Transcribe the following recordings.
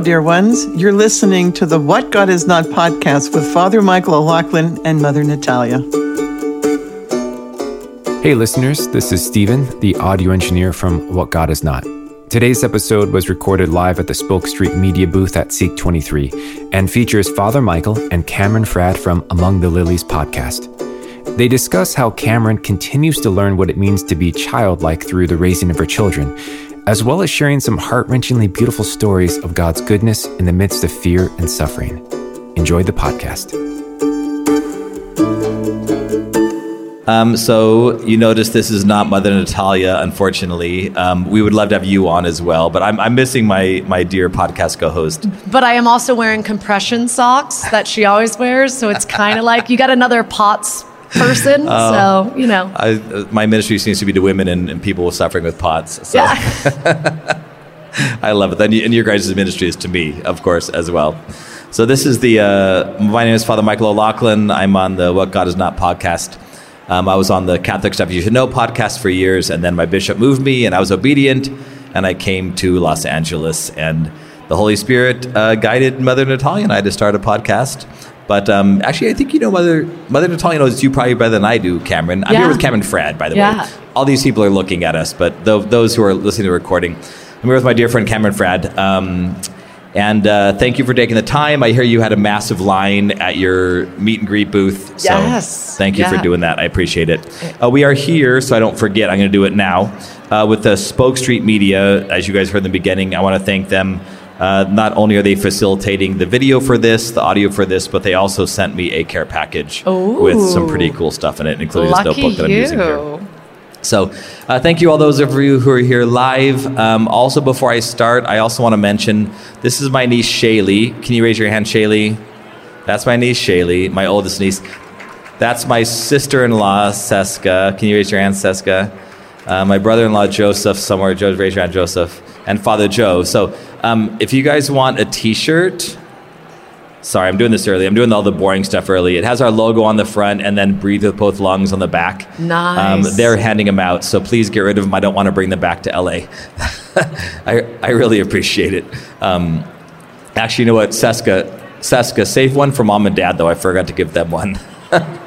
dear ones. You're listening to the What God Is Not podcast with Father Michael O'Loughlin and Mother Natalia. Hey, listeners, this is Stephen, the audio engineer from What God Is Not. Today's episode was recorded live at the Spoke Street Media booth at Seek 23 and features Father Michael and Cameron Fradd from Among the Lilies podcast. They discuss how Cameron continues to learn what it means to be childlike through the raising of her children as well as sharing some heart wrenchingly beautiful stories of God's goodness in the midst of fear and suffering. Enjoy the podcast. Um, so you notice this is not Mother Natalia, unfortunately. Um, we would love to have you on as well, but I'm, I'm missing my my dear podcast co-host. But I am also wearing compression socks that she always wears, so it's kind of like you got another POTS person. so you know, I, uh, my ministry seems to be to women and, and people suffering with POTS. So yeah. I love it. And, and your guys' ministry is to me, of course, as well. So this is the. Uh, my name is Father Michael O'Loughlin. I'm on the What God Is Not podcast. Um, I was on the Catholic Stuff You Should Know podcast for years, and then my bishop moved me, and I was obedient, and I came to Los Angeles, and the Holy Spirit uh, guided Mother Natalia and I to start a podcast. But um, actually, I think you know Mother Mother Natalia knows you probably better than I do, Cameron. I'm Yeah. here with Cameron Fradd, by the Yeah. way. All these people are looking at us, but tho- those who are listening to the recording, I'm here with my dear friend Cameron Fradd. Um, and uh, thank you for taking the time. I hear you had a massive line at your meet and greet booth. So Yes. thank you for doing that. I appreciate it. Uh, we are here, so I don't forget, I'm going to do it now, uh, with the Spoke Street Media. As you guys heard in the beginning, I want to thank them. Uh, not only are they facilitating the video for this, the audio for this, but they also sent me a care package with some pretty cool stuff in it, including this notebook that I'm using here. So, uh, thank you all those of you who are here live. Um, also, before I start, I also want to mention this is my niece Shaylee. Can you raise your hand, Shaylee? That's my niece Shaylee, my oldest niece. That's my sister-in-law Seska. Can you raise your hand, Seska? Uh, my brother-in-law Joseph, somewhere. Joe, raise your hand, Joseph, and Father Joe. So, um, if you guys want a T-shirt, Sorry, I'm doing this early. I'm doing all the boring stuff early. It has our logo on the front and then breathe with both lungs on the back. Nice. Um, they're handing them out, so please get rid of them. I don't want to bring them back to LA. I, I really appreciate it. Um, actually, you know what, Seska, Seska, save one for mom and dad, though. I forgot to give them one.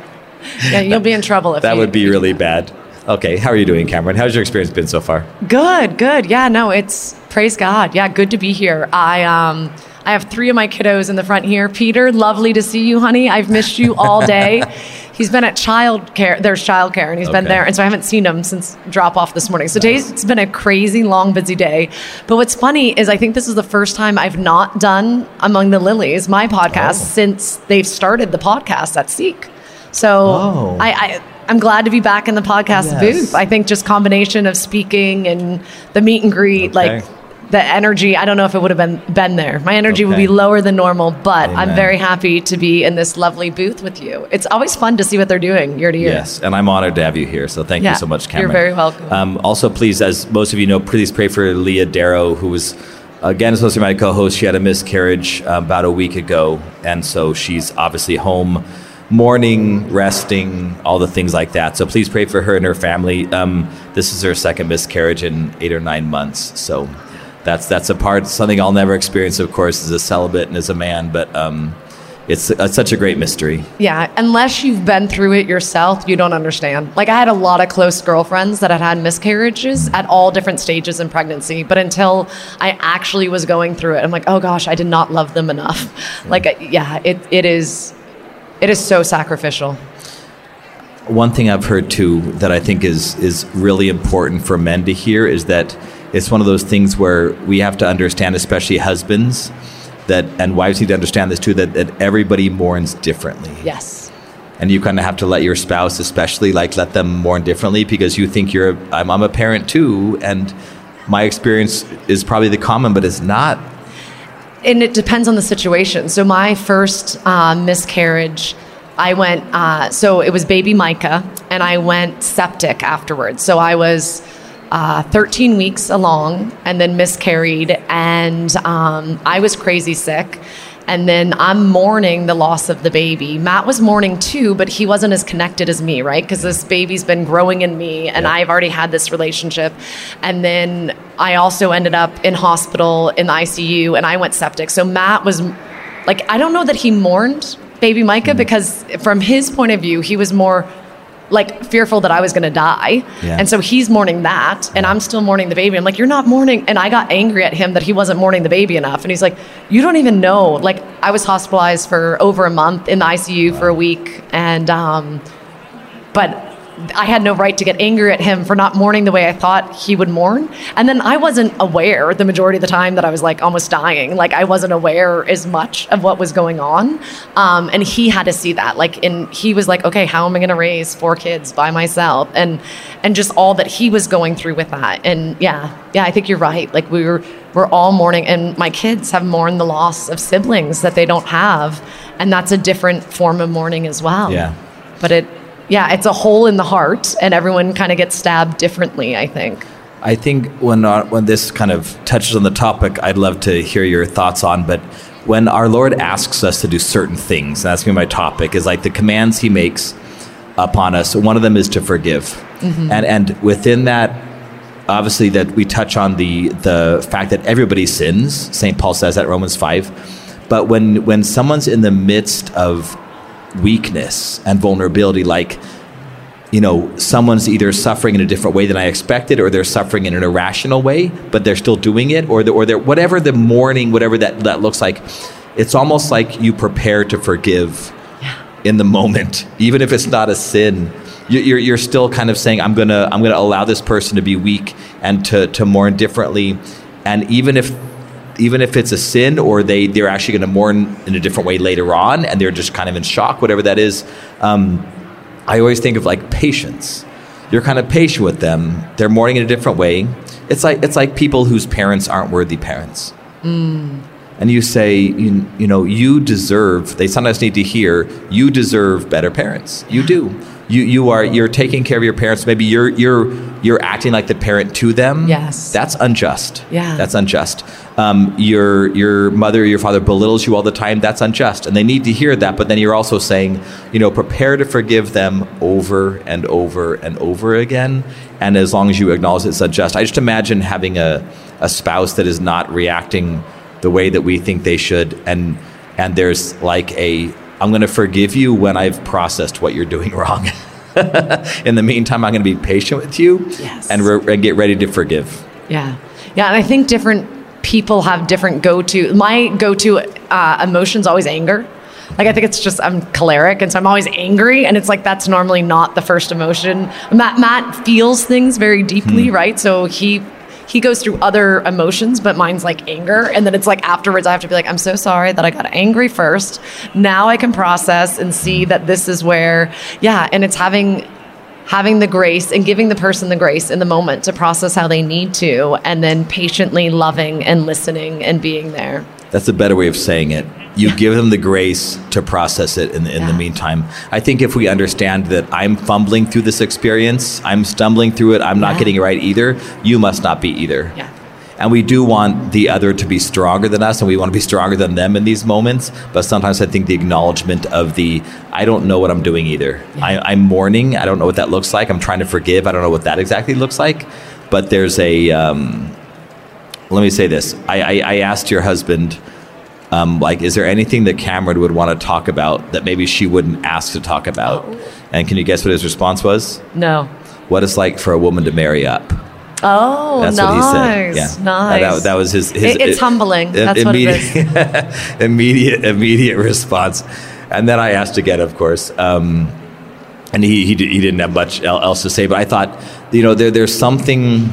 Yeah, you'll be in trouble if that you, would be really bad. Okay, how are you doing, Cameron? How's your experience been so far? Good, good. Yeah, no, it's praise God. Yeah, good to be here. I um I have three of my kiddos in the front here. Peter, lovely to see you, honey. I've missed you all day. he's been at childcare. There's childcare, and he's been there, and so I haven't seen him since drop off this morning. So today's it's been a crazy long, busy day. But what's funny is I think this is the first time I've not done Among the Lilies, my podcast, Oh. since they've started the podcast at Seek. So Oh. I, I I'm glad to be back in the podcast Yes. booth. I think just combination of speaking and the meet and greet, Okay. like the energy. I don't know if it would have been been there. My energy would be lower than normal, but I'm very happy to be in this lovely booth with you. It's always fun to see what they're doing year to year. Yes, and I'm honored to have you here. So thank Yeah, you so much, Cameron. you're very welcome. Um, also, please, as most of you know, please pray for Leah Darrow, who was again supposed to be my co-host. She had a miscarriage uh, about a week ago, and so she's obviously home, mourning, resting, all the things like that. So please pray for her and her family. Um, this is her second miscarriage in eight or nine months. So that's that's a part something I'll never experience, of course, as a celibate and as a man, but. Um, it's, it's such a great mystery. Yeah, unless you've been through it yourself, you don't understand. Like I had a lot of close girlfriends that had had miscarriages at all different stages in pregnancy, but until I actually was going through it, I'm like, oh gosh, I did not love them enough. Like, uh, yeah, it, it is, it is so sacrificial. One thing I've heard too that I think is is really important for men to hear is that it's one of those things where we have to understand, especially husbands, that and wives need to understand this too, that, that everybody mourns differently. Yes. And you kind of have to let your spouse, especially, like let them mourn differently because you think you're. I'm, I'm a parent too, and my experience is probably the common, but it's not. And it depends on the situation. So my first uh, miscarriage, I went. Uh, so it was baby Micah, and I went septic afterwards. So I was uh, 13 weeks along, and then miscarried, and um, I was crazy sick. And then I'm mourning the loss of the baby. Matt was mourning too, but he wasn't as connected as me, right? Because this baby's been growing in me and. I've already had this relationship. And then I also ended up in hospital in the ICU and I went septic. So Matt was like, I don't know that he mourned baby Micah Mm-hmm. because from his point of view, he was more like fearful that I was going to die. Yeah. And so he's mourning that and I'm still mourning the baby. I'm like, you're not mourning. And I got angry at him that he wasn't mourning the baby enough. And he's like, you don't even know. Like I was hospitalized for over a month in the ICU for a week. And, um, but I had no right to get angry at him for not mourning the way I thought he would mourn. And then I wasn't aware the majority of the time that I was like almost dying. Like I wasn't aware as much of what was going on. Um, and he had to see that. Like, and he was like, okay, how am I going to raise four kids by myself? And and just all that he was going through with that. And yeah, yeah, I think you're right. Like we were we're all mourning, and my kids have mourned the loss of siblings that they don't have, and that's a different form of mourning as well Yeah. but it yeah it's a hole in the heart and everyone kind of gets stabbed differently i think I think when uh, when this kind of touches on the topic, I'd love to hear your thoughts on. But when our Lord asks us to do certain things, and that's gonna be my topic, is like the commands He makes upon us. One of them is to forgive, and and within that, obviously that we touch on the the fact that everybody sins. Saint Paul says that Romans five. But when when someone's in the midst of weakness and vulnerability, like you know, someone's either suffering in a different way than I expected, or they're suffering in an irrational way, but they're still doing it, or the, or they're whatever the mourning, whatever that that looks like. It's almost like you prepare to forgive in the moment, even if it's not a sin. You- You're, you're still kind of saying, I'm gonna I'm gonna allow this person to be weak and to to mourn differently, and even if even if it's a sin or they they're actually going to mourn in a different way later on, and they're just kind of in shock, whatever that is. Um, I always think of like patience. You're kind of patient with them. They're mourning in a different way. It's like it's like people whose parents aren't worthy parents. And you say, you, you know, you deserve. They sometimes need to hear, you deserve better parents. You do. You you are you're taking care of your parents. Maybe you're you're you're acting like the parent to them. Yes. That's unjust. Yeah. That's unjust. Um, your your mother or your father belittles you all the time. That's unjust, and they need to hear that. But then you're also saying, you know, prepare to forgive them over and over and over again. And as long as you acknowledge it's unjust, I just imagine having a a spouse that is not reacting the way that we think they should, and and there's like a I'm going to forgive you when I've processed what you're doing wrong. In the meantime, I'm going to be patient with you Yes. and, re- and get ready to forgive. Yeah. Yeah. And I think different people have different go to. My go to uh, emotion's always anger. Like, I think it's just, I'm choleric. And so I'm always angry. And it's like, that's normally not the first emotion. Matt, Matt feels things very deeply, right? So he. He goes through other emotions, but mine's like anger. And then it's like afterwards, I have to be like, I'm so sorry that I got angry first. Now I can process and see that this is where, yeah. And it's having having the grace and giving the person the grace in the moment to process how they need to and then patiently loving and listening and being there That's a better way of saying it. You give them the grace to process it in, the- in the meantime. I think if we understand that I'm fumbling through this experience, I'm stumbling through it, I'm not Yeah. getting it right either, you must not be either. Yeah. And we do want the other to be stronger than us, and we want to be stronger than them in these moments. But sometimes I think the acknowledgement of the, I don't know what I'm doing either. I, I'm mourning. I don't know what that looks like. I'm trying to forgive. I don't know what that exactly looks like. But there's a, um, let me say this. I, I, I asked your husband, um, like, is there anything that Cameron would want to talk about that maybe she wouldn't ask to talk about? And can you guess what his response was? no What it's like for a woman to marry up. oh That's nice what he said. Yeah, nice That, that was his. his It- it's humbling. That's what it is. immediate, immediate, immediate response. And then I asked again, of course, um, and he, he he didn't have much else to say. But I thought, you know, there there's something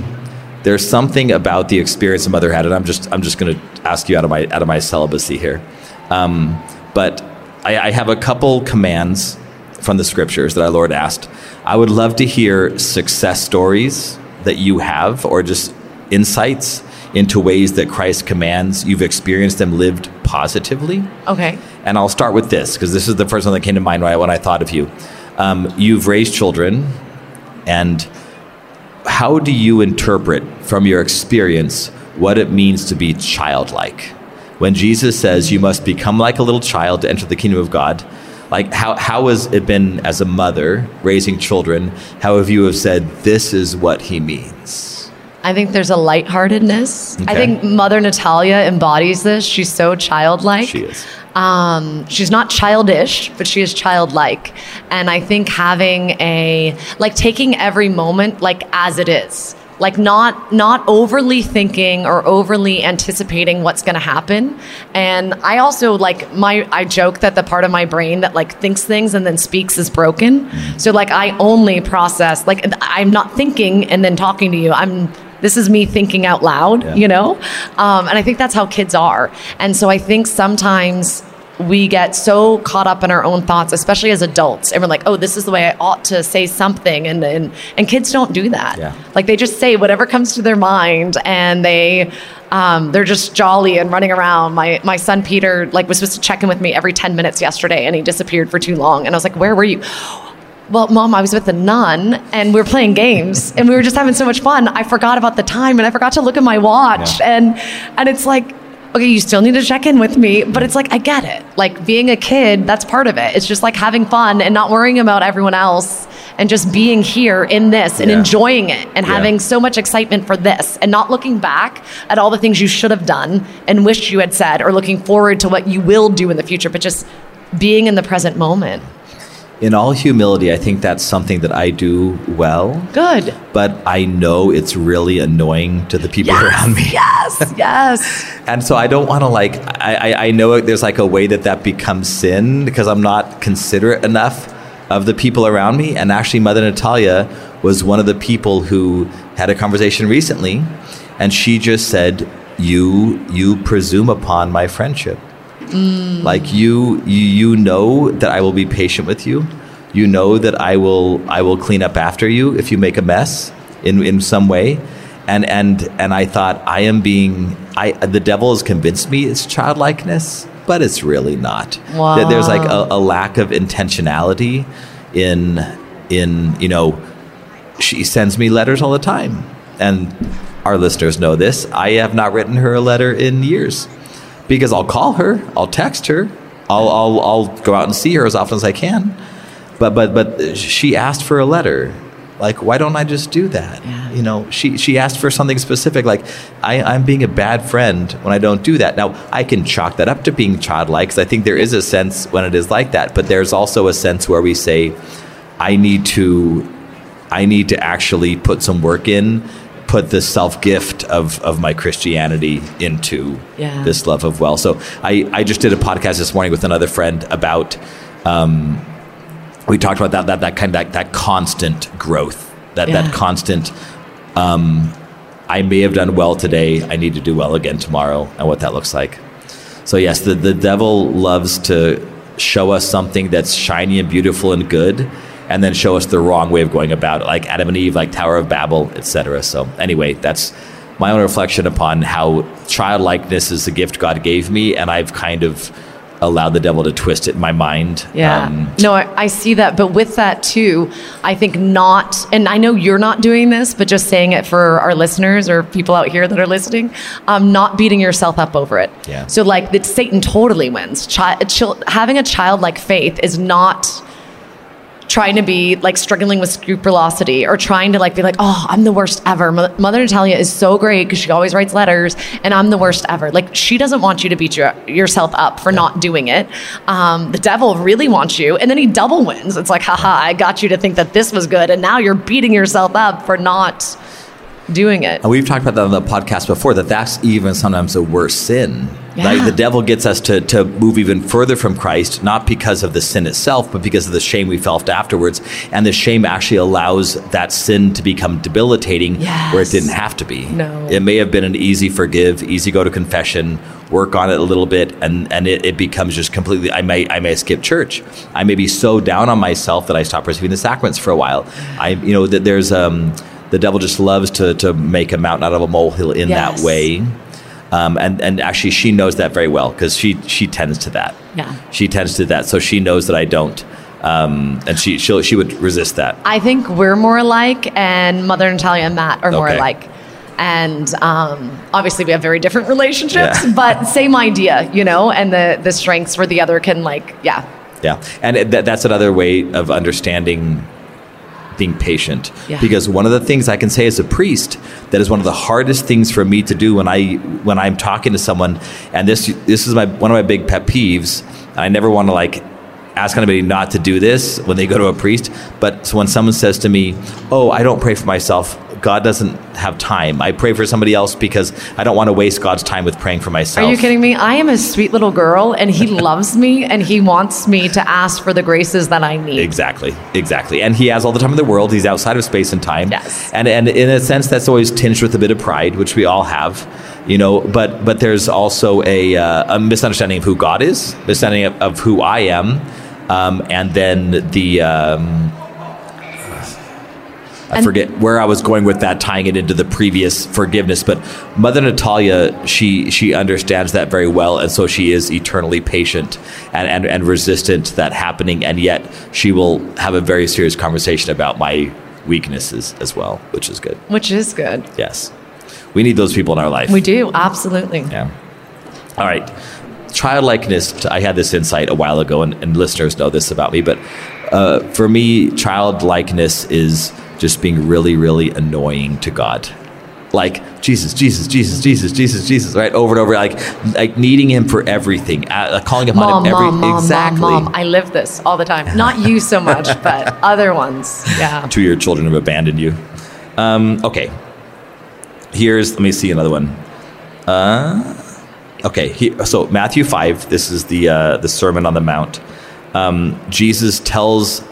there's something about the experience a mother had, and I'm just I'm just going to ask you out of my out of my celibacy here. Um, but I, I have a couple commands from the scriptures that our Lord asked. I would love to hear success stories that you have, or just insights into ways that Christ commands you've experienced them lived positively. okay And I'll start with this because this is the first one that came to mind when I, when I thought of you. Um, you've raised children, and how do you interpret from your experience what it means to be childlike? when Jesus says you must become like a little child to enter the kingdom of God, like how, how has it been as a mother raising children? How have you have said this is what he means? I think there's a lightheartedness. I think Mother Natalia embodies this. She's so childlike. She is. Um, she's not childish, but she is childlike. And I think having a like taking every moment like as it is. Like not not overly thinking or overly anticipating what's going to happen. And I also like my I joke that the part of my brain that like thinks things and then speaks is broken. So like I only process like I'm not thinking and then talking to you. I'm this is me thinking out loud, Yeah. you know? Um, and I think that's how kids are. And so I think sometimes we get so caught up in our own thoughts, especially as adults, and we're like, oh, this is the way I ought to say something. And, and, and kids don't do that. Yeah. Like they just say whatever comes to their mind and they. Um, they're just jolly and running around. My my son Peter like was supposed to check in with me every ten minutes yesterday, and he disappeared for too long. And I was like, "Where were you?" Well, mom, I was with a nun and we were playing games and we were just having so much fun. I forgot about the time and I forgot to look at my watch. Yeah. And and it's like, okay, you still need to check in with me, but it's like I get it. Like being a kid, that's part of it. It's just like having fun and not worrying about everyone else and just being here in this and Yeah. enjoying it and Yeah. having so much excitement for this and not looking back at all the things you should have done and wished you had said or looking forward to what you will do in the future, but just being in the present moment. In all humility, I think that's something that I do well, Good. but I know it's really annoying to the people around me. Yes, yes. And so I don't want to like I, I I know there's like a way that that becomes sin because I'm not considerate enough of the people around me. And actually, Mother Natalia was one of the people who had a conversation recently, and she just said, "You you presume upon my friendship. Mm. Like you you you know that I will be patient with you. You know that I will I will clean up after you if you make a mess in in some way." and and and I thought I am being I the devil has convinced me it's childlikeness, but it's really not. That There's like a, a lack of intentionality in in you know she sends me letters all the time, and our listeners know this. I have not written her a letter in years because I'll call her, I'll text her, I'll I'll, I'll go out and see her as often as I can, but but but she asked for a letter. Like, why don't I just do that? Yeah. You know, she she asked for something specific. Like, I, I'm being a bad friend when I don't do that. Now, I can chalk that up to being childlike because I think there is a sense when it is like that. But there's also a sense where we say, I need to, I need to actually put some work in, put the self gift of of my Christianity into Yeah. this love of well. So I I just did a podcast this morning with another friend about. Um, we talked about that that that kind of that, that constant growth that Yeah. that constant um, I may have done well today I need to do well again tomorrow and what that looks like so yes the the devil loves to show us something that's shiny and beautiful and good and then show us the wrong way of going about it like Adam and Eve like Tower of Babel etc so anyway that's my own reflection upon how childlikeness is the gift God gave me and I've kind of allowed the devil to twist it in my mind Yeah. Um, no, I, I see that. But with that too, I think not, and I know you're not doing this, but just saying it for our listeners or people out here that are listening, um, not beating yourself up over it. Yeah. So like that Satan totally wins. Chi- chil- having a childlike faith is not trying to be like struggling with scrupulosity or trying to like be like, oh, I'm the worst ever. Mother Natalia is so great because she always writes letters, and I'm the worst ever. Like she doesn't want you to beat your, yourself up for not doing it. Um, the devil really wants you, and then he double wins. It's like, haha, I got you to think that this was good, and now you're beating yourself up for not doing it. And we've talked about that on the podcast before that that's even sometimes a worse sin. Yeah. Like the devil gets us to, to move even further from Christ, not because of the sin itself, but because of the shame we felt afterwards. And the shame actually allows that sin to become debilitating where it didn't have to be. No. It may have been an easy forgive, easy go to confession, work on it a little bit, and, and it, it becomes just completely I may I may skip church. I may be so down on myself that I stop receiving the sacraments for a while. I you know that there's um the devil just loves to to make a mountain out of a molehill in Yes. that way. Um, and and actually she knows that very well because she she tends to that. Yeah. She tends to that. So she knows that I don't. Um, and she she she would resist that. I think we're more alike, and Mother Natalia and Matt are more Okay. alike. and um, obviously we have very different relationships, Yeah. but same idea, you know, and the the strengths where the other can like, yeah, Yeah, and that, that's another way of understanding being patient. Yeah. Because one of the things I can say as a priest that is one of the hardest things for me to do when I when I'm talking to someone, and this this is my one of my big pet peeves. I never want to like ask anybody not to do this when they go to a priest. But so when someone says to me, "Oh, I don't pray for myself," God doesn't have time. I pray for somebody else because I don't want to waste God's time with praying for myself. Are you kidding me? I am a sweet little girl, and he loves me, and he wants me to ask for the graces that I need. Exactly, exactly. And he has all the time in the world. He's outside of space and time. Yes. And and in a sense, that's always tinged with a bit of pride, which we all have, you know. But but there's also a, uh, a misunderstanding of who God is, misunderstanding of, of who I am, um, and then the. Um, I And- forget where I was going with that, tying it into the previous forgiveness. But Mother Natalia, she she understands that very well, and so she is eternally patient and, and, and resistant to that happening. And yet, she will have a very serious conversation about my weaknesses as well, which is good. Which is good. Yes, we need those people in our life. We do, absolutely. Yeah. All right. Childlikeness, I had this insight a while ago, and, and listeners know this about me, but uh, for me, childlikeness is just being really, really annoying to God. Like, Jesus, Jesus, Jesus, Jesus, Jesus, Jesus, right? Over and over, like, like needing Him for everything, uh, calling upon Mom, Him every mom, mom, exactly. mom, mom. I live this all the time. Not you so much, but other ones. Yeah. Two of your children have abandoned you. Um, okay. Here's, let me see another one. Uh, okay, he, so Matthew 5, this is the, uh, the Sermon on the Mount. Um, Jesus tells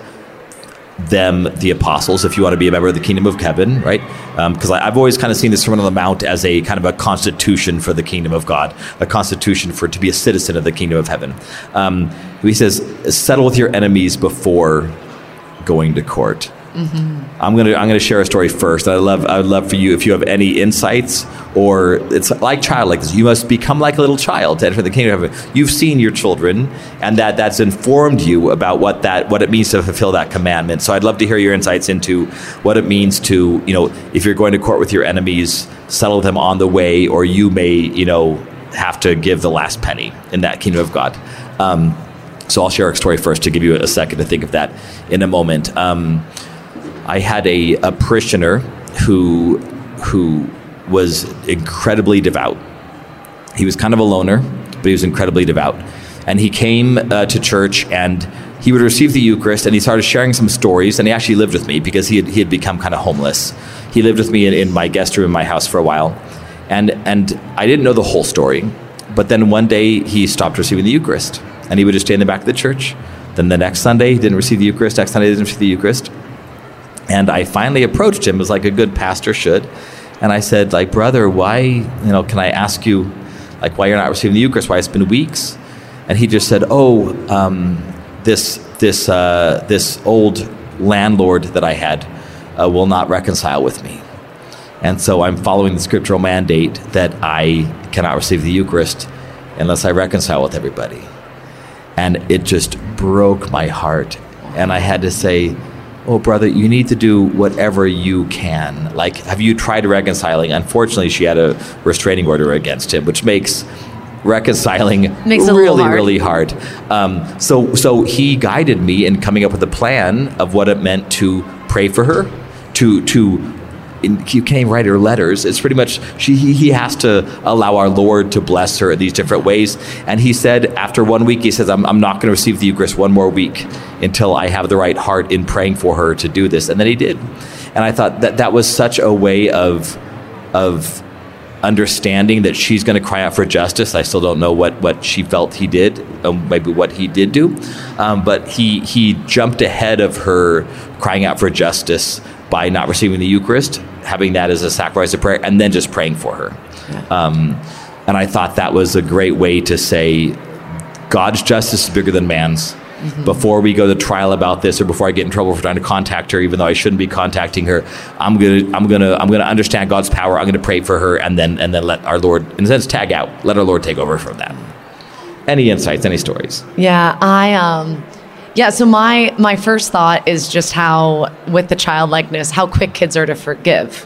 them, the apostles, if you want to be a member of the kingdom of heaven, right? Because I I've always kind of seen the Sermon on the Mount as a kind of a constitution for the kingdom of God, a constitution for to be a citizen of the kingdom of heaven. Um, he says, settle with your enemies before going to court. I'm gonna I'm gonna share a story first. I love I would love for you if you have any insights or it's like child like this. You must become like a little child to enter the kingdom of heaven. You've seen your children, and that that's informed you about what that what it means to fulfill that commandment. So I'd love to hear your insights into what it means to you know if you're going to court with your enemies, settle them on the way, or you may you know have to give the last penny in that kingdom of God. Um, so I'll share a story first to give you a second to think of that in a moment. Um, I had a, a parishioner who who was incredibly devout. He was kind of a loner, but he was incredibly devout. And he came uh, to church and he would receive the Eucharist and he started sharing some stories. And he actually lived with me because he had, he had become kind of homeless. He lived with me in, in my guest room in my house for a while. And, and I didn't know the whole story. But then one day he stopped receiving the Eucharist and he would just stay in the back of the church. Then the next Sunday he didn't receive the Eucharist. Next Sunday he didn't receive the Eucharist. And I finally approached him as like a good pastor should. And I said, like, brother, why, you know, can I ask you, like, why you're not receiving the Eucharist? Why it's been weeks? And he just said, oh, um, this, this, uh, this old landlord that I had uh, will not reconcile with me. And so I'm following the scriptural mandate that I cannot receive the Eucharist unless I reconcile with everybody. And it just broke my heart. And I had to say, Oh, brother, you need to do whatever you can. Like, have you tried reconciling? Unfortunately, she had a restraining order against him, which makes reconciling Makes really, hard. really hard. Um, so, so he guided me in coming up with a plan of what it meant to pray for her, to to in, you can't even write her letters. It's pretty much she. He, he has to allow our Lord to bless her in these different ways. And he said after one week, he says, "I'm, I'm not going to receive the Eucharist one more week until I have the right heart in praying for her to do this." And then he did. And I thought that that was such a way of of understanding that she's going to cry out for justice. I still don't know what, what she felt he did, um, maybe what he did do, um, but he he jumped ahead of her crying out for justice by not receiving the Eucharist, having that as a sacrifice of prayer, and then just praying for her. Um, and I thought that was a great way to say God's justice is bigger than man's. Before we go to trial about this, or before I get in trouble for trying to contact her, even though I shouldn't be contacting her, I'm gonna, I'm gonna, I'm gonna understand God's power. I'm gonna pray for her, and then, and then let our Lord, in a sense, tag out. Let our Lord take over from that. Any insights? Any stories? Yeah, I um yeah, so my my first thought is just how with the childlikeness, how quick kids are to forgive.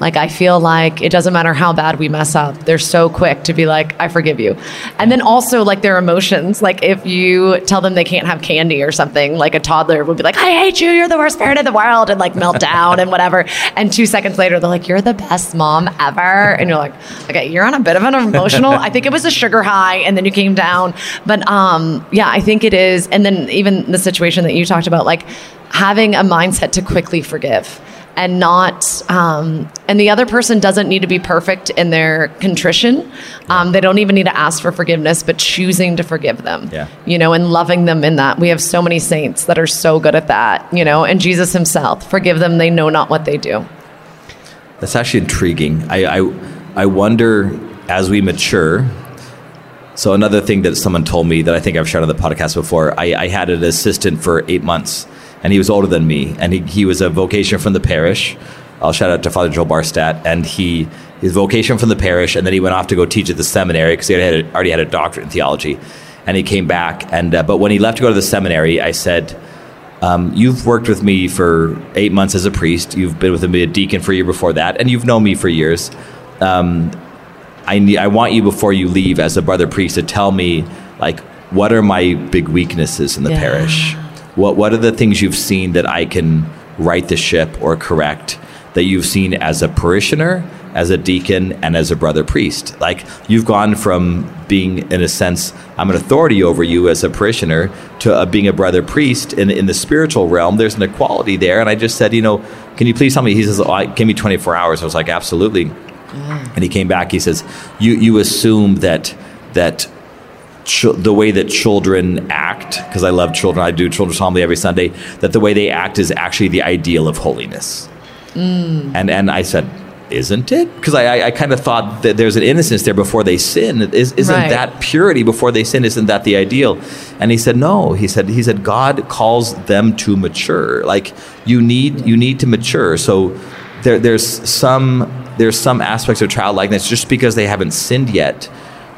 Like, I feel like it doesn't matter how bad we mess up, they're so quick to be like, I forgive you. And then also, like, their emotions. Like, if you tell them they can't have candy or something, like a toddler would be like, I hate you, you're the worst parent in the world, and like melt down and whatever. And two seconds later, they're like, You're the best mom ever. And you're like, Okay, you're on a bit of an emotional. I think it was a sugar high, and then you came down. But um, yeah, I think it is. And then even the situation that you talked about, like having a mindset to quickly forgive and not um, and the other person doesn't need to be perfect in their contrition um, they don't even need to ask for forgiveness but choosing to forgive them Yeah. you know and loving them in that we have so many saints that are so good at that you know and jesus himself forgive them they know not what they do That's actually intriguing. I, I, I wonder as we mature. So another thing that someone told me that I think I've shared on the podcast before, I, I had an assistant for eight months, and he was older than me, and he, he was a vocation from the parish. I'll shout out to Father Joel Barstadt, and he his vocation from the parish, and then he went off to go teach at the seminary because he had a, already had a doctorate in theology, and he came back, and uh, but when he left to go to the seminary, I said, um, you've worked with me for eight months as a priest. You've been with me a deacon for a year before that, and you've known me for years. Um, I need, I want you before you leave as a brother priest to tell me like what are my big weaknesses in the Yeah. parish. What what are the things you've seen that I can right the ship or correct that you've seen as a parishioner, as a deacon, and as a brother priest? Like you've gone from being, in a sense, I'm an authority over you as a parishioner to uh, being a brother priest in in the spiritual realm. There's an equality there, and I just said, you know, can you please tell me? He says, oh, I, give me 24 hours. I was like, absolutely. And he came back. He says, "You you assume that that ch- the way that children act, because I love children. I do children's homily every Sunday. That the way they act is actually the ideal of holiness." Mm. And and I said, "Isn't it?" Because I, I, I kind of thought that there's an innocence there before they sin. Is, isn't Right. that purity before they sin? Isn't that the ideal? And he said, "No." He said, "He said God calls them to mature. Like you need you need to mature. So there, there's some there's some aspects of childlikeness just because they haven't sinned yet.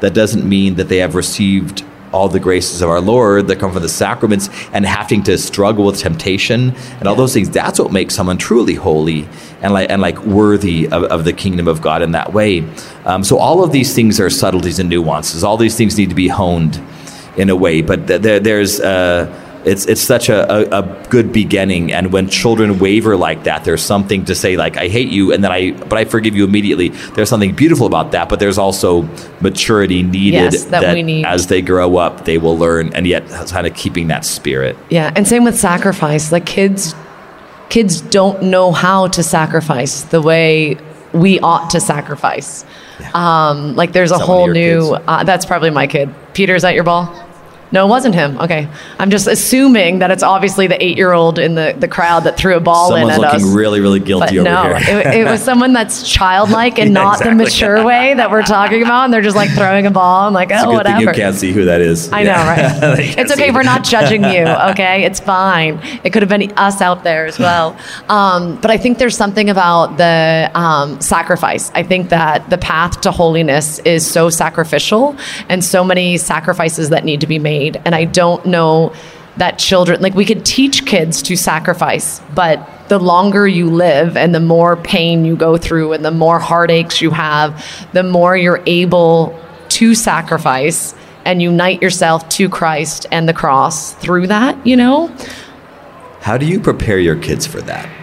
That doesn't mean that they have received." All the graces of our Lord that come from the sacraments and having to struggle with temptation and all those things. That's what makes someone truly holy and like and like worthy of, of the kingdom of God in that way. Um, so all of these things are subtleties and nuances. All these things need to be honed in a way. But th- there, there's uh, it's it's such a, a, a good beginning. And when children waver like that, there's something to say like I hate you, and then I but I forgive you immediately. There's something beautiful about that. But there's also maturity needed Yes, that we need. as they grow up, they will learn, and yet kind of keeping that spirit. Yeah, and same with sacrifice. Like kids kids don't know how to sacrifice the way we ought to sacrifice. Um, like there's a that whole new uh, that's probably my kid. peter's at your ball? No, it wasn't him. Okay. I'm just assuming that it's obviously the eight year old in the, the crowd that threw a ball Someone's in at looking really, really guilty But over no, here. it, it was someone that's childlike and Yeah, not the mature way that we're talking about. And they're just like throwing a ball. I'm like, It's oh, whatever. you can't see who that is. I know, right? It's okay. We're not judging you. Okay, it's fine. It could have been us out there as well. Um, but I think there's something about the um, sacrifice. I think that the path to holiness is so sacrificial, and so many sacrifices that need to be made. And I don't know that children like we could teach kids to sacrifice, but the longer you live and the more pain you go through and the more heartaches you have, the more you're able to sacrifice and unite yourself to Christ and the cross through that, you know? How do you prepare your kids for that?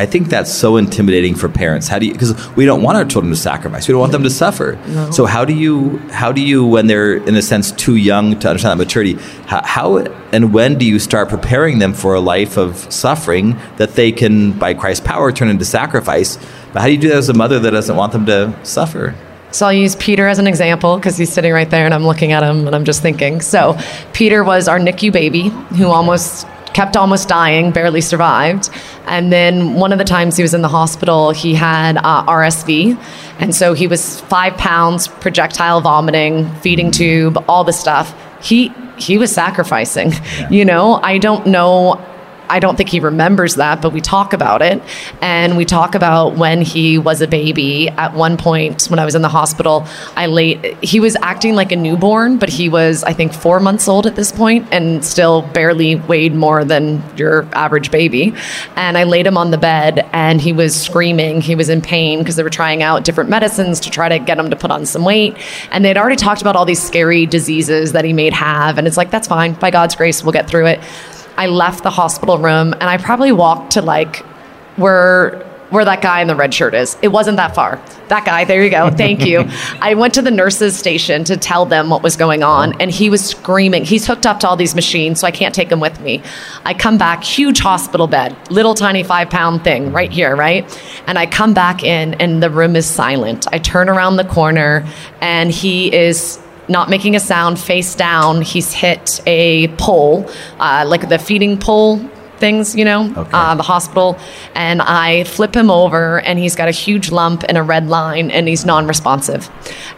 I think that's so intimidating for parents. How do you? Because we don't want our children to sacrifice. We don't want them to suffer. So how do you? How do you, when they're in a sense too young to understand that maturity? How, how and when do you start preparing them for a life of suffering that they can, by Christ's power, turn into sacrifice? But how do you do that as a mother that doesn't want them to suffer? So I'll use Peter as an example because he's sitting right there and I'm looking at him and I'm just thinking. So Peter was our NICU baby who almost kept almost dying, barely survived. And then one of the times he was in the hospital, he had uh, RSV. And so he was five pounds, projectile vomiting, feeding tube, all the stuff. He, he was sacrificing. You know, I don't know I don't think he remembers that, but we talk about it. And we talk about when he was a baby. At one point, when I was in the hospital, I laid, he was acting like a newborn, but he was, I think, four months old at this point and still barely weighed more than your average baby. And I laid him on the bed and he was screaming. He was in pain because they were trying out different medicines to try to get him to put on some weight. And they'd already talked about all these scary diseases that he may have. And it's like, that's fine. By God's grace, we'll get through it. I left the hospital room and I probably walked to like where where that guy in the red shirt is. It wasn't that far. That guy, there you go. Thank you. I went to the nurses station to tell them what was going on and he was screaming. He's hooked up to all these machines, so I can't take him with me. I come back, huge hospital bed, little tiny 5-pound thing right here, right? And I come back in and the room is silent. I turn around the corner and he is not making a sound, face down. He's hit a pole, uh, like the feeding pole things, you know, Okay. uh, the hospital. And I flip him over, and he's got a huge lump and a red line, and he's non responsive.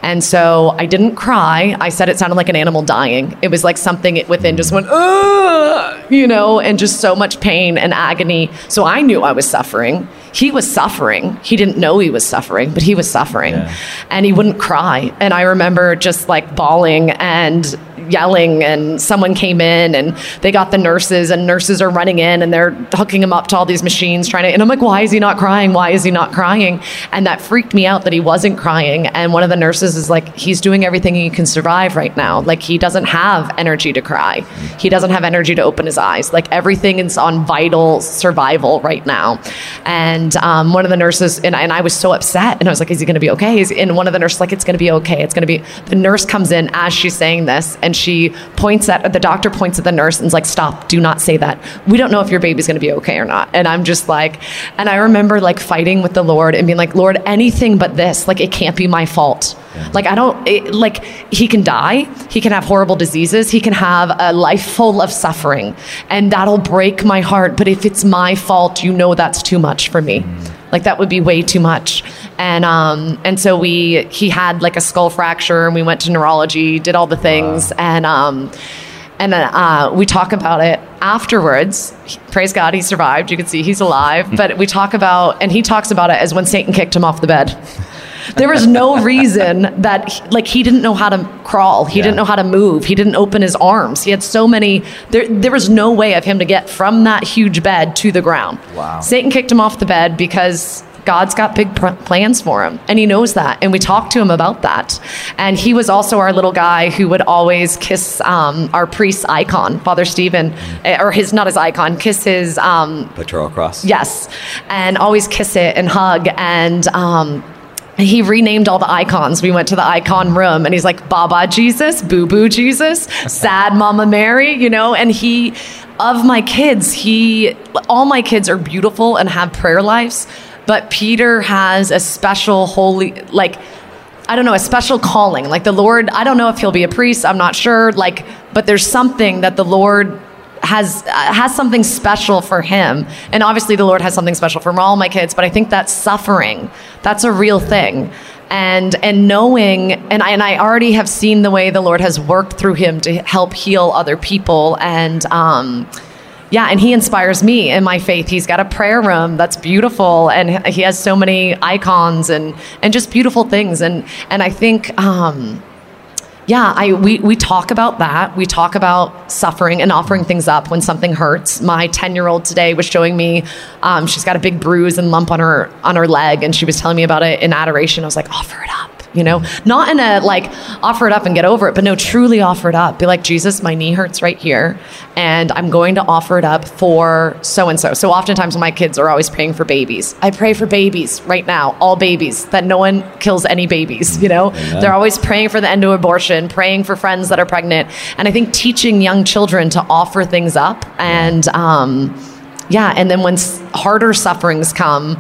And so I didn't cry. I said it sounded like an animal dying. It was like something it within just went, Ugh, you know, and just so much pain and agony. So I knew I was suffering. He was suffering. He didn't know he was suffering, but he was suffering. Yeah. And he wouldn't cry. And I remember just like bawling and yelling and someone came in and they got the nurses and nurses are running in and they're hooking him up to all these machines trying to and I'm like why is he not crying why is he not crying and that freaked me out that he wasn't crying and one of the nurses is like he's doing everything he can survive right now like he doesn't have energy to cry he doesn't have energy to open his eyes like everything is on vital survival right now and um, one of the nurses and, and I was so upset and I was like is he going to be okay? Is, and one of the nurses like it's going to be okay. It's going to be the nurse comes in as she's saying this and she points at the doctor points at the nurse and is like stop. Do not say that. We don't know if your baby's going to be okay or not. And i'm just like and i remember like fighting with the lord and being like lord anything but this. Like it can't be my fault like i don't it, like he can die he can have horrible diseases he can have a life full of suffering and that'll break my heart but if it's my fault you know that's too much for me like that would be way too much and um and so we he had like a skull fracture and we went to neurology did all the things and um and then uh, we talk about it afterwards. Praise God, he survived. You can see he's alive. But we talk about, and he talks about it as when Satan kicked him off the bed. There was no reason that, like, he didn't know how to crawl. He Yeah. didn't know how to move. He didn't open his arms. He had so many. There, there was no way of him to get from that huge bed to the ground. Wow. Satan kicked him off the bed because God's got big pr- plans for him, and he knows that. And we talked to him about that. And he was also our little guy who would always kiss um, our priest's icon, Father Stephen, eh, or his not his icon, kiss his um, cross. Yes, and always kiss it and hug. And um, he renamed all the icons. We went to the icon room, and he's like Baba Jesus, Boo Boo Jesus, Sad Mama Mary, you know. And he, of my kids, he, all my kids are beautiful and have prayer lives, but Peter has a special holy, like. I don't know, a special calling. Like the Lord, I don't know if he'll be a priest, I'm not sure. Like, but there's something that the Lord has uh, has something special for him. And obviously the Lord has something special for all my kids, but I think that's suffering. That's a real thing. And and knowing and I, and I already have seen the way the Lord has worked through him to help heal other people and um yeah, and he inspires me in my faith. He's got a prayer room that's beautiful, and he has so many icons and and just beautiful things. And and I think, um, yeah, I we we talk about that. We talk about suffering and offering things up when something hurts. My ten year old today was showing me, um, she's got a big bruise and lump on her on her leg, and she was telling me about it in adoration. I was like, offer it up you know? Not in a like offer it up and get over it but no truly offer it up. Be like jesus my knee hurts right here and i'm going to offer it up for so and so so oftentimes my kids are always praying for babies. I pray for babies right now all babies that no one kills any babies you know? They're always praying for the end of abortion praying for friends that are pregnant and i think teaching young children to offer things up and um, yeah and then when s- harder sufferings come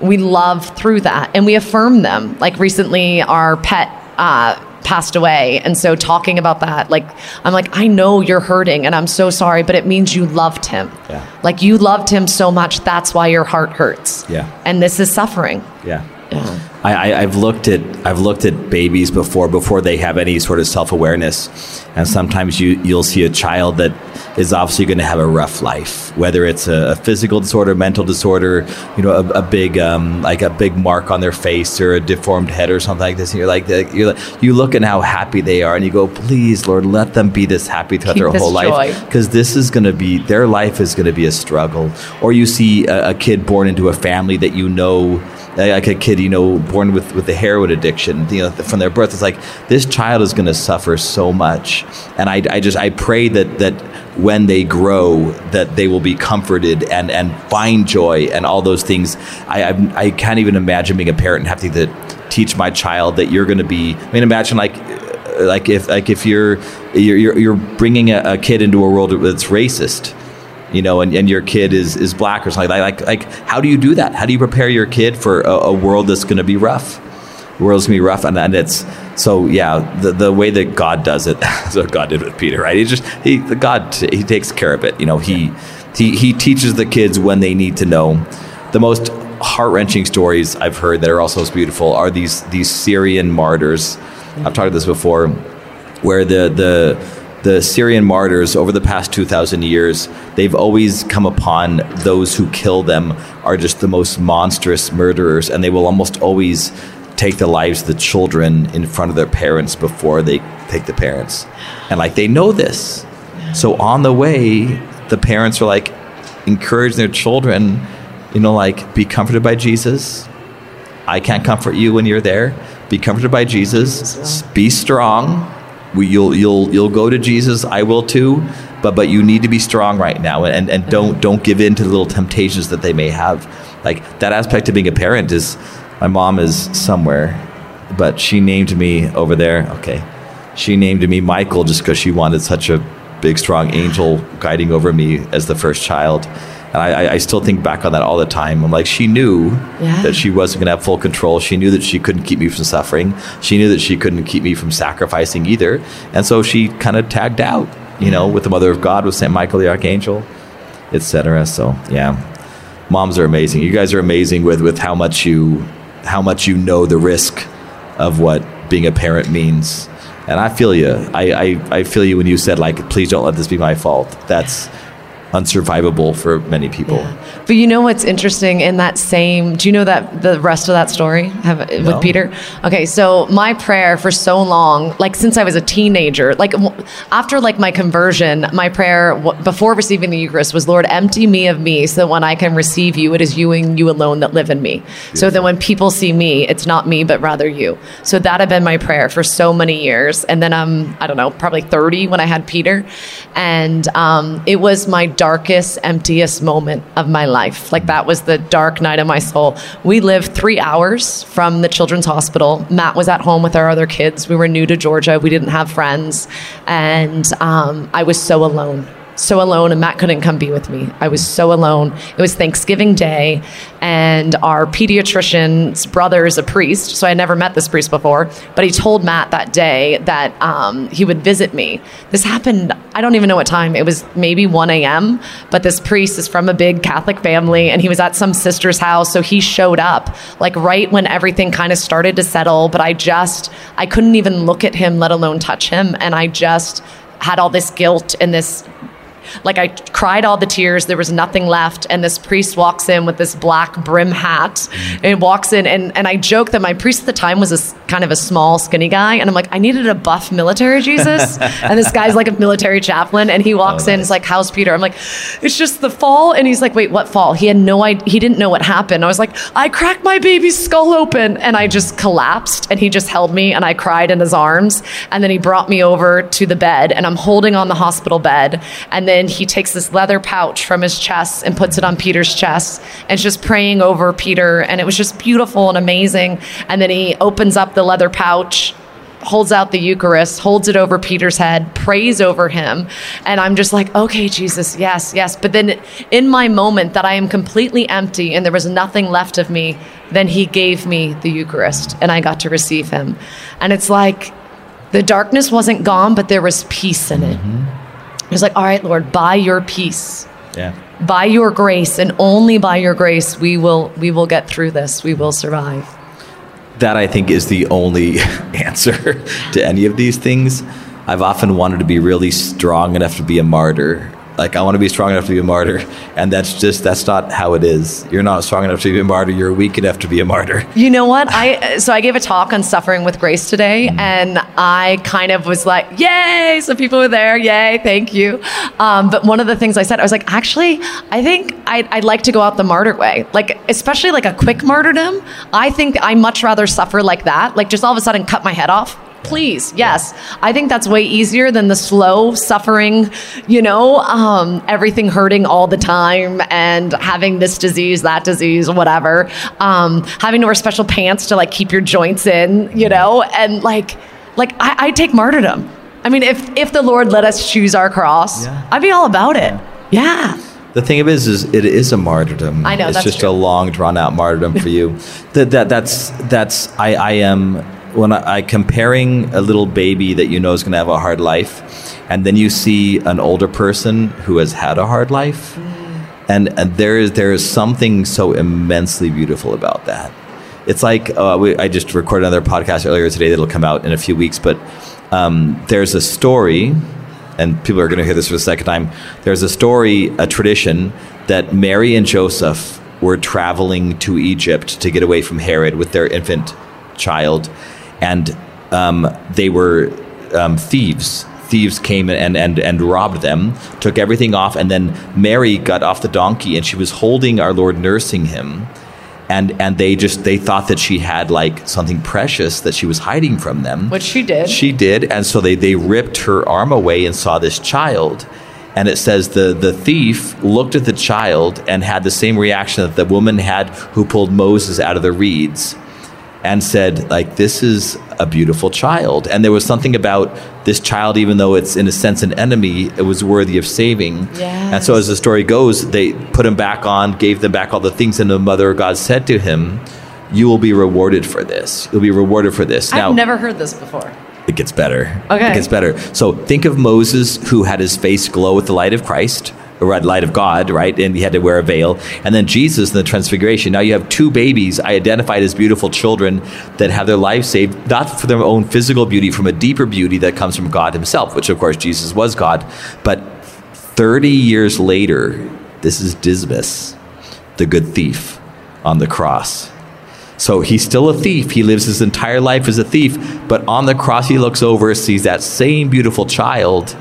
we love through that and we affirm them. Like recently, our pet uh, passed away. And so, talking about that, like, I'm like, I know you're hurting and I'm so sorry, but it means you loved him. Yeah. Like, you loved him so much. That's why your heart hurts. Yeah. And this is suffering. Yeah. Yeah. I, I, I've looked at I've looked at babies before before they have any sort of self awareness, and sometimes you you'll see a child that is obviously going to have a rough life, whether it's a, a physical disorder, mental disorder, you know, a, a big um, like a big mark on their face or a deformed head or something like this. And you're like you're like, you look at how happy they are, and you go, please, Lord, let them be this happy throughout Keep their whole life, because this is going to be their life is going to be a struggle. Or you see a, a kid born into a family that you know like a kid, you know, born with, with a heroin addiction, you know, from their birth. It's like this child is going to suffer so much, and I, I just I pray that that when they grow, that they will be comforted and and find joy and all those things. I I, I can't even imagine being a parent and having to teach my child that you're going to be. I mean, imagine like like if like if you're you're you're, bringing a, a kid into a world that's racist you know, and, and your kid is, is black or something like like like how do you do that? How do you prepare your kid for a, a world that's going to be rough? The world's going to be rough, and, and it's so yeah. The the way that God does it, what God did with Peter, right? He just he God he takes care of it. You know, he he he teaches the kids when they need to know. The most heart wrenching stories I've heard that are also beautiful are these these Syrian martyrs. I've talked about this before, where the the the Syrian martyrs over the past 2,000 years, they've always come upon those who kill them are just the most monstrous murderers, and they will almost always take the lives of the children in front of their parents before they take the parents. And like they know this. So on the way, the parents are like encouraging their children, you know, like be comforted by Jesus. I can't comfort you when you're there. Be comforted by Jesus. Be strong we, you'll you'll you'll go to Jesus. I will too, but but you need to be strong right now, and and mm-hmm. don't don't give in to the little temptations that they may have. Like that aspect of being a parent is, my mom is somewhere, but she named me over there. Okay, she named me Michael just because she wanted such a big strong angel guiding over me as the first child. And I, I still think back on that all the time. I'm like, she knew Yeah. that she wasn't going to have full control. She knew that she couldn't keep me from suffering. She knew that she couldn't keep me from sacrificing either. And so she kind of tagged out, you know, with the Mother of God, with St. Michael the Archangel, etc. So yeah, moms are amazing. You guys are amazing with with how much you how much you know the risk of what being a parent means. And I feel you. I, I, I feel you when you said like, please don't let this be my fault. That's unsurvivable for many people. But you know what's interesting in that same? Do you know that the rest of that story have, with Peter? Okay, so my prayer for so long, like since I was a teenager, like after like my conversion, my prayer w- before receiving the Eucharist was, Lord, empty me of me, so that when I can receive you, it is you and you alone that live in me. So that when people see me, it's not me, but rather you. So that had been my prayer for so many years, and then I'm I don't know, probably 30 when I had Peter, and um, it was my darkest, emptiest moment of my life. Like that was the dark night of my soul. We lived three hours from the children's hospital. Matt was at home with our other kids. We were new to Georgia. We didn't have friends, and um, I was so alone. So alone, and Matt couldn't come be with me. I was so alone. It was Thanksgiving Day, and our pediatrician's brother is a priest, so I never met this priest before. But he told Matt that day that um, he would visit me. This happened, I don't even know what time. It was maybe 1 a.m., but this priest is from a big Catholic family, and he was at some sister's house, so he showed up like right when everything kind of started to settle. But I just, I couldn't even look at him, let alone touch him, and I just had all this guilt and this like I cried all the tears. There was nothing left, and this priest walks in with this black brim hat, and walks in, and and I joke that my priest at the time was a kind of a small, skinny guy, and I'm like, I needed a buff military Jesus, and this guy's like a military chaplain, and he walks oh, in, he's like, How's Peter? I'm like, It's just the fall, and he's like, Wait, what fall? He had no idea. He didn't know what happened. I was like, I cracked my baby's skull open, and I just collapsed, and he just held me, and I cried in his arms, and then he brought me over to the bed, and I'm holding on the hospital bed, and then he takes this leather pouch from his chest and puts it on Peter's chest and just praying over Peter. And it was just beautiful and amazing. And then he opens up the leather pouch, holds out the Eucharist, holds it over Peter's head, prays over him. And I'm just like, okay, Jesus, yes, yes. But then in my moment that I am completely empty and there was nothing left of me, then he gave me the Eucharist and I got to receive him. And it's like, the darkness wasn't gone, but there was peace in it. Mm-hmm. It was like, all right, Lord, by your peace, Yeah. by your grace, and only by your grace, we will we will get through this. We will survive. That I think is the only answer to any of these things. I've often wanted to be really strong enough to be a martyr. Like I want to be strong enough to be a martyr, and that's just that's not how it is. You're not strong enough to be a martyr. You're weak enough to be a martyr. You know what? I so I gave a talk on suffering with grace today, Mm. and I kind of was like, "Yay!" Some people were there. Yay! Thank you. Um, but one of the things I said, I was like, "Actually, I think I'd, I'd like to go out the martyr way, like especially like a quick martyrdom. I think I much rather suffer like that, like just all of a sudden cut my head off." Please, yes. I think that's way easier than the slow suffering, you know, um, everything hurting all the time and having this disease, that disease, whatever. Um, having to wear special pants to like keep your joints in, you know, and like, like I, I take martyrdom. I mean, if if the Lord let us choose our cross, Yeah. I'd be all about it. Yeah. The thing of it is, is it is a martyrdom. I know, it's just true. a long, drawn out martyrdom for you. that, that that's that's I I am when I, I comparing a little baby that you know is going to have a hard life, and then you see an older person who has had a hard life, and and there is there is something so immensely beautiful about that. It's like uh, we, I just recorded another podcast earlier today that'll come out in a few weeks, but um, there's a story and people are going to hear this for the second time. There's a story, a tradition that Mary and Joseph were traveling to Egypt to get away from Herod with their infant child, and um, they were um, thieves. Thieves came and, and, and robbed them, took everything off, and then Mary got off the donkey and she was holding our Lord, nursing him. And and they just they thought that she had like something precious that she was hiding from them. Which she did. she did. And so they they ripped her arm away and saw this child. And it says the the thief looked at the child and had the same reaction that the woman had who pulled moses out of the reeds and said like this is a beautiful child and there was something about this child even though it's in a sense an enemy it was worthy of saving and so as the story goes they put him back on gave them back all the things and the mother of god said to him you will be rewarded for this you'll be rewarded for this now, I've never heard this before. it gets better. Okay. It gets better. So think of Moses who had his face glow with the light of Christ, the light of God, right? And he had to wear a veil. And then Jesus in the transfiguration. Now you have two babies identified as beautiful children that have their lives saved, not for their own physical beauty, from a deeper beauty that comes from God himself, which of course Jesus was God. But 30 years later, this is Dismas, the good thief on the cross. So he's still a thief. He lives his entire life as a thief. But on the cross, he looks over, sees that same beautiful child,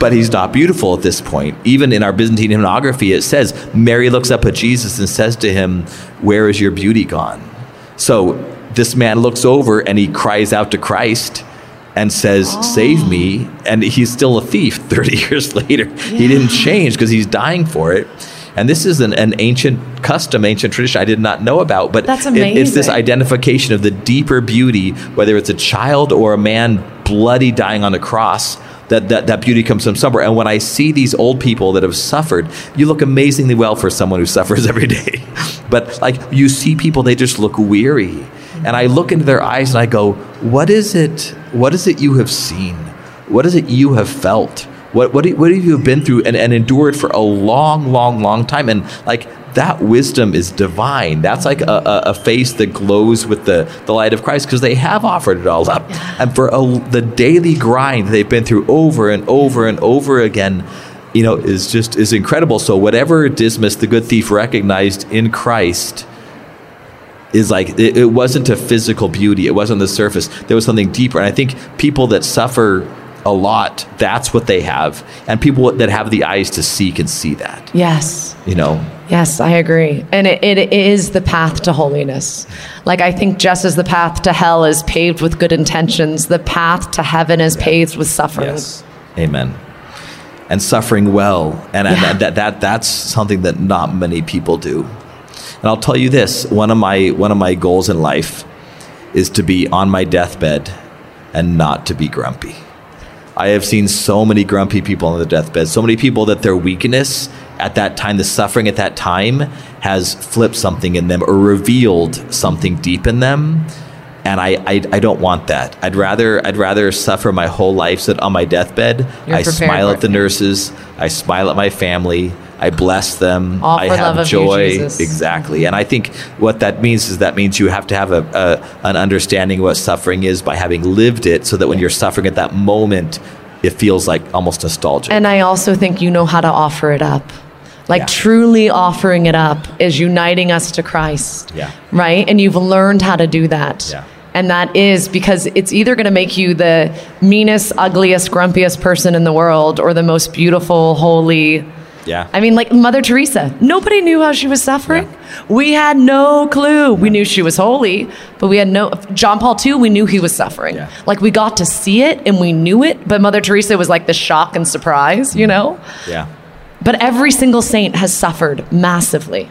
but he's not beautiful at this point. Even in our Byzantine hymnography, it says Mary looks up at Jesus and says to him, Where is your beauty gone? So this man looks over and he cries out to Christ and says, Save me. And he's still a thief 30 years later. He didn't change because he's dying for it. And this is an, an ancient custom, ancient tradition I did not know about. But That's it- it's this identification of the deeper beauty, whether it's a child or a man bloody dying on a cross. That, that, that beauty comes from somewhere. And when I see these old people that have suffered, you look amazingly well for someone who suffers every day. But like you see people, they just look weary. And I look into their eyes and I go, What is it? What is it you have seen? What is it you have felt? What, what, what have you been through and, and endured for a long, long, long time? And like that wisdom is divine. That's like a, a, a face that glows with the, the light of Christ because they have offered it all up. And for a, the daily grind they've been through over and over and over again, you know, is just is incredible. So whatever Dismas, the good thief, recognized in Christ is like it, it wasn't a physical beauty. It wasn't the surface. There was something deeper. And I think people that suffer a lot, that's what they have. And people that have the eyes to see can see that. Yes. You know, Yes, I agree. And it, it is the path to holiness. Like, I think just as the path to hell is paved with good intentions, the path to heaven is paved with suffering. Yes. Amen. And suffering well. And, and Yeah. that, that that's something that not many people do. And I'll tell you this, one of my one of my goals in life is to be on my deathbed and not to be grumpy. I have seen so many grumpy people on the deathbed, so many people that their weakness at that time, the suffering at that time, has flipped something in them or revealed something deep in them. And I, I, I don't want that. I'd rather I'd rather suffer my whole life so that on my deathbed You're I smile at the nurses, I smile at my family, I bless them. All I have you, joy. Jesus. exactly. And I think what that means is that means you have to have a, a an understanding of what suffering is by having lived it, so that when you're suffering at that moment, it feels like almost nostalgic. And I also think you know how to offer it up. Like Yeah. truly offering it up is uniting us to Christ. Yeah. Right? And you've learned how to do that. Yeah. And that is because it's either going to make you the meanest, ugliest, grumpiest person in the world or the most beautiful, holy. yeah. I mean, like Mother Teresa, nobody knew how she was suffering. Yeah. We had no clue. We knew she was holy, but we had no. John Paul II, we knew he was suffering. Yeah. Like we got to see it and we knew it, but Mother Teresa was like the shock and surprise, you know? yeah. But every single saint has suffered massively.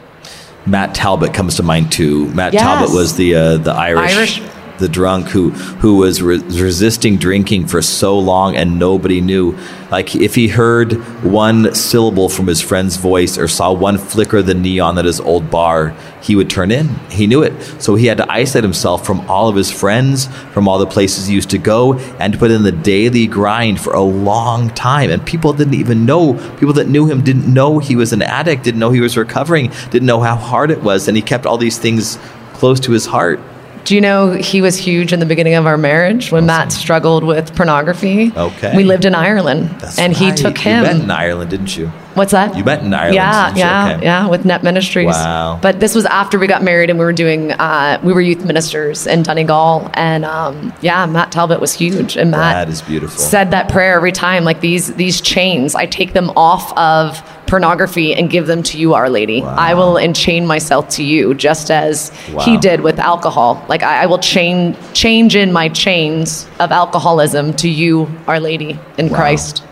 Matt Talbot comes to mind too. Matt Yes. Talbot was the uh, the Irish, Irish. the drunk who who was re- resisting drinking for so long and nobody knew. Like if he heard one syllable from his friend's voice or saw one flicker of the neon at his old bar, he would turn in. He knew it. So he had to isolate himself from all of his friends, from all the places he used to go, and put in the daily grind for a long time. And people didn't even know. People that knew him didn't know he was an addict, didn't know he was recovering, didn't know how hard it was, and he kept all these things close to his heart. Do you know he was huge in the beginning of our marriage when Matt struggled with pornography? Okay. We lived in Ireland That's and he right. took You him. met in Ireland, didn't you? What's that? You met in Ireland. Yeah, yeah, Okay. yeah, with Net Ministries. Wow. But this was after we got married and we were doing, uh, we were youth ministers in Donegal. And um, yeah, Matt Talbot was huge. And Matt That is beautiful. said that prayer every time like these, these chains, I take them off of pornography and give them to you, Our Lady. I will enchain myself to you just as he did with alcohol. Like I, I will chain, change in my chains of alcoholism to you, Our Lady, in Christ.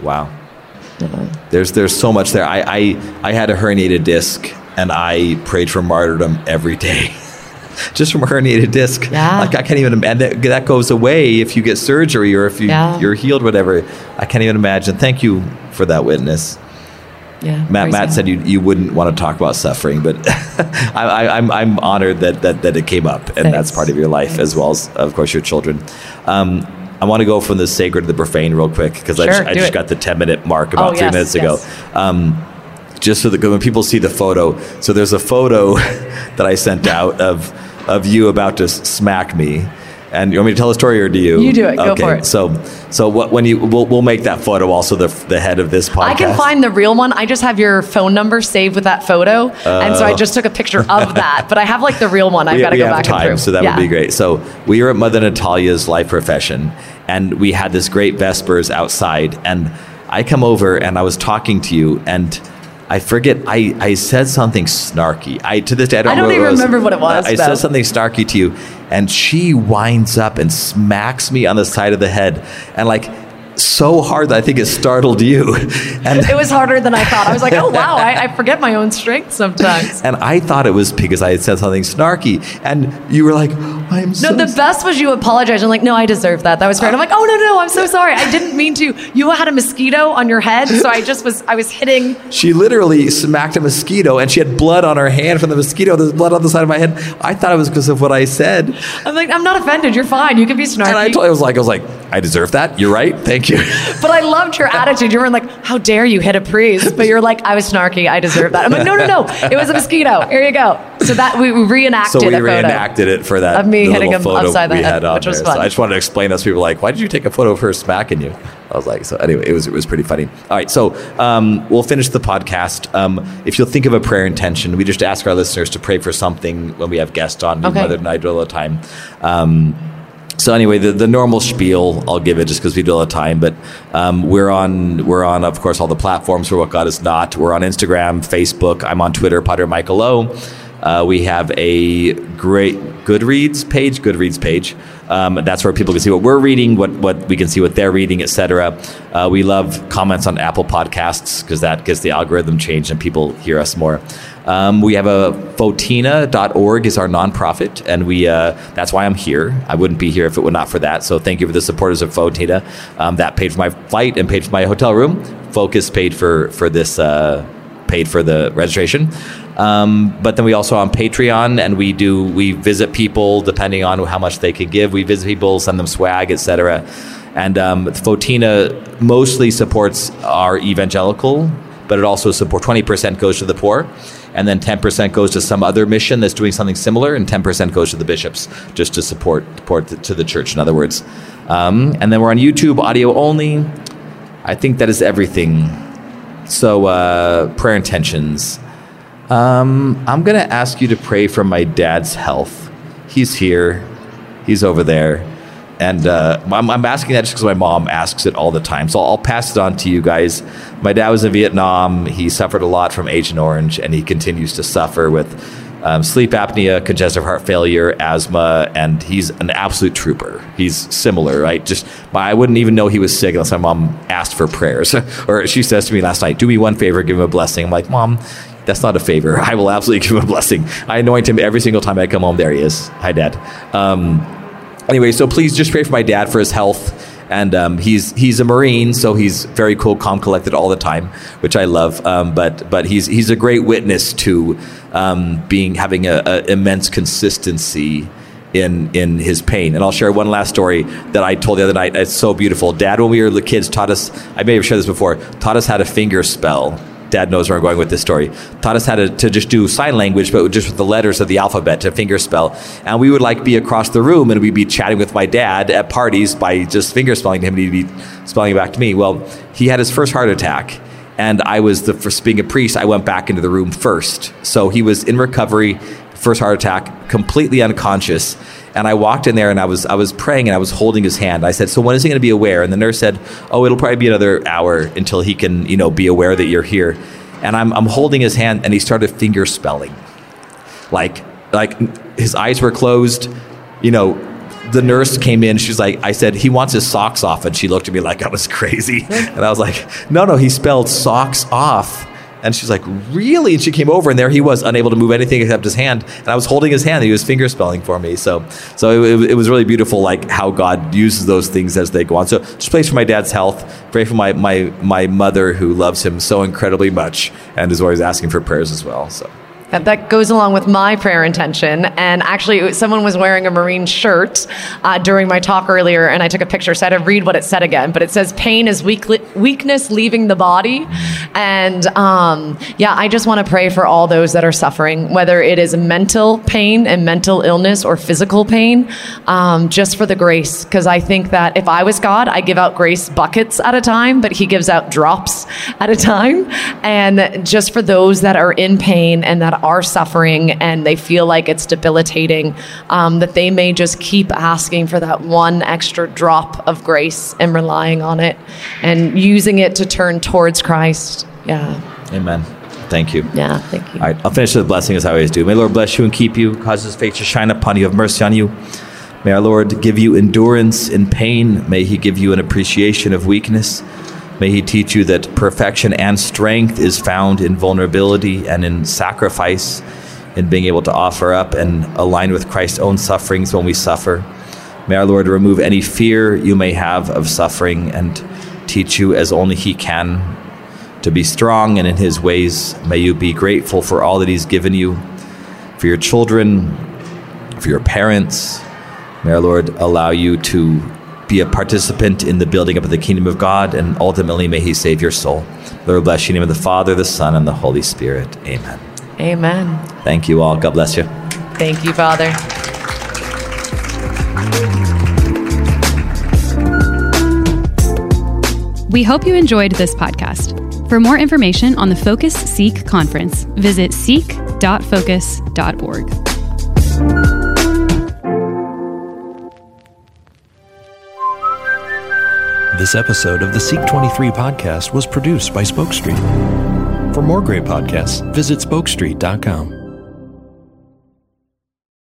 Wow. There's there's so much there. I, I I had a herniated disc and I prayed for martyrdom every day. Just from a herniated disc. Yeah. Like I can't even and that, that goes away if you get surgery or if you Yeah. you're healed whatever. I can't even imagine. Thank you for that witness. Yeah. Matt, Matt said you, you wouldn't want to talk about suffering, but I, I, I'm, I'm honored that, that, that it came up, and that's part of your life as well as, of course, your children. Um, I want to go from the sacred to the profane real quick because I, just, I just got the 10 minute mark about Oh, three yes, minutes yes. ago. Um, just so that when people see the photo, so there's a photo that I sent out of, of you about to smack me. And you want me to tell the story, or do you? You do it. Go for it. So, so what? When you we'll, we'll make that photo also the the head of this podcast. I can find the real one. I just have your phone number saved with that photo, and so I just took a picture of uh. that. But I have like the real one. I've got to go have back time, and through. so that Yeah. would be great. So we were at Mother Natalia's life profession, and we had this great Vespers outside, and I come over and I was talking to you, and I forget I, I said something snarky. I to this day I don't, I don't remember even what it remember what it was, I though. said something snarky to you, and she winds up and smacks me on the side of the head, and like so hard that I think it startled you, and It was harder than I thought. I was like, oh wow, I, I forget my own strength sometimes. and I thought it was because I had said something snarky, and you were like, "I'm No, so No, the best was you apologized. I'm like, no, I deserve that. That was fair. And I'm like, oh no, no, I'm so sorry. I didn't mean to. You had a mosquito on your head, so I just was, I was hitting. She literally smacked a mosquito and she had blood on her hand from the mosquito. There's blood on the side of my head. I thought it was because of what I said. I'm like, I'm not offended. You're fine. You can be snarky. And I told I was like, I was like, I deserve that. You're right. Thank you. But I loved your attitude. You were like, "How dare you hit a priest?" But you're like, "I was snarky. I deserve that." I'm like, "No, no, no. It was a mosquito. Here you go." So that we we reenacted so we a photo. reenacted it for that Of me hitting little him photo upside the we head, had on which was there. So. I just wanted to explain. Us people were like, why did you take a photo of her smacking you? I was like, so anyway, it was it was pretty funny. All right, so um, we'll finish the podcast. Um, if you'll think of a prayer intention, we just ask our listeners to pray for something when we have guests on. Okay. Mother and I do all the time. Um, so anyway, the, the normal spiel I'll give it just because we do all the time. But um, we're on we're on of course all the platforms for what God is not. We're on Instagram, Facebook. I'm on Twitter, Potter Michael O. Uh, we have a great Goodreads page, Goodreads page. Um, that's where people can see what we're reading, what what we can see what they're reading, etc. Uh, we love comments on Apple Podcasts because that gets the algorithm changed and people hear us more. Um, we have a fotina.org is our nonprofit, and we uh, that's why I'm here. I wouldn't be here if it were not for that. So thank you for the supporters of Fotina. Um, that paid for my flight and paid for my hotel room. Focus paid for for this uh, paid for the registration. Um, but then we also on Patreon, and we do we visit people depending on how much they could give. We visit people, send them swag, etc. And um, Fotina mostly supports our evangelical but it also support 20% goes to the poor, and then 10% goes to some other mission that's doing something similar, and 10% goes to the bishops just to support support the, to the church. In other words, um, and then we're on YouTube, audio only. I think that is everything. So uh, prayer intentions. Um, I'm gonna ask you to pray for my dad's health. He's here. He's over there. And uh, I'm, I'm, asking that just because my mom asks it all the time. So I'll pass it on to you guys. My dad was in Vietnam. He suffered a lot from Agent Orange, and he continues to suffer with um, sleep apnea, congestive heart failure, asthma, and he's an absolute trooper. He's similar, right? Just I wouldn't even know he was sick unless my mom asked for prayers. or she says to me last night, "Do me one favor, give him a blessing." I'm like, "Mom, that's not a favor. I will absolutely give him a blessing. I anoint him every single time I come home. There he is. Hi, Dad." Um, anyway, so please just pray for my dad for his health. And um, he's he's a Marine, so he's very cool, calm, collected all the time, which I love. Um, but but he's he's a great witness to um, being having a, a, immense consistency in in his pain. And I'll share one last story that I told the other night. It's so beautiful. Dad, when we were kids, taught us. I may have shared this before. Taught us how to finger spell dad knows where I'm going with this story, taught us how to, to just do sign language, but just with the letters of the alphabet to fingerspell. And we would like be across the room and we'd be chatting with my dad at parties by just fingerspelling to him and he'd be spelling it back to me. Well, he had his first heart attack. And I was the first, being a priest, I went back into the room first. So he was in recovery, first heart attack, completely unconscious. And I walked in there and I was I was praying and I was holding his hand. I said, "So when is he going to be aware?" And the nurse said, "Oh, it'll probably be another hour until he can, you know, be aware that you're here." And I'm I'm holding his hand and he started finger spelling. Like like his eyes were closed, you know, the nurse came in. She's like, I said, he wants his socks off. And she looked at me like I was crazy. And I was like, no, no, he spelled socks off. And she's like, really? And she came over, and there he was, unable to move anything except his hand. And I was holding his hand. And he was finger spelling for me. So, so it, it, was really beautiful, like how God uses those things as they go on. So, just pray for my dad's health. Pray for my my my mother who loves him so incredibly much and is always asking for prayers as well. So. That goes along with my prayer intention. And actually, someone was wearing a Marine shirt uh, during my talk earlier, and I took a picture, so I had to read what it said again. But it says, Pain is weak- weakness leaving the body. And um, yeah, I just want to pray for all those that are suffering, whether it is mental pain and mental illness or physical pain, um, just for the grace. Because I think that if I was God, I give out grace buckets at a time, but He gives out drops at a time. And just for those that are in pain and that are suffering and they feel like it's debilitating, um, that they may just keep asking for that one extra drop of grace and relying on it and using it to turn towards Christ. Yeah. Amen. Thank you. Yeah, thank you. All right, I'll finish with a blessing as I always do. May the Lord bless you and keep you, cause his face to shine upon you, have mercy on you. May our Lord give you endurance in pain. May he give you an appreciation of weakness. May He teach you that perfection and strength is found in vulnerability and in sacrifice, in being able to offer up and align with Christ's own sufferings when we suffer. May our Lord remove any fear you may have of suffering and teach you as only He can to be strong and in His ways. May you be grateful for all that He's given you, for your children, for your parents. May our Lord allow you to be a participant in the building up of the kingdom of God, and ultimately may He save your soul. Lord bless you in the name of the Father, the Son, and the Holy Spirit. Amen. Amen. Thank you all. God bless you. Thank you, Father. We hope you enjoyed this podcast. For more information on the Focus Seek conference, visit seek.focus.org. This episode of the Seek 23 podcast was produced by Spoke Street. For more great podcasts, visit spokestreet.com.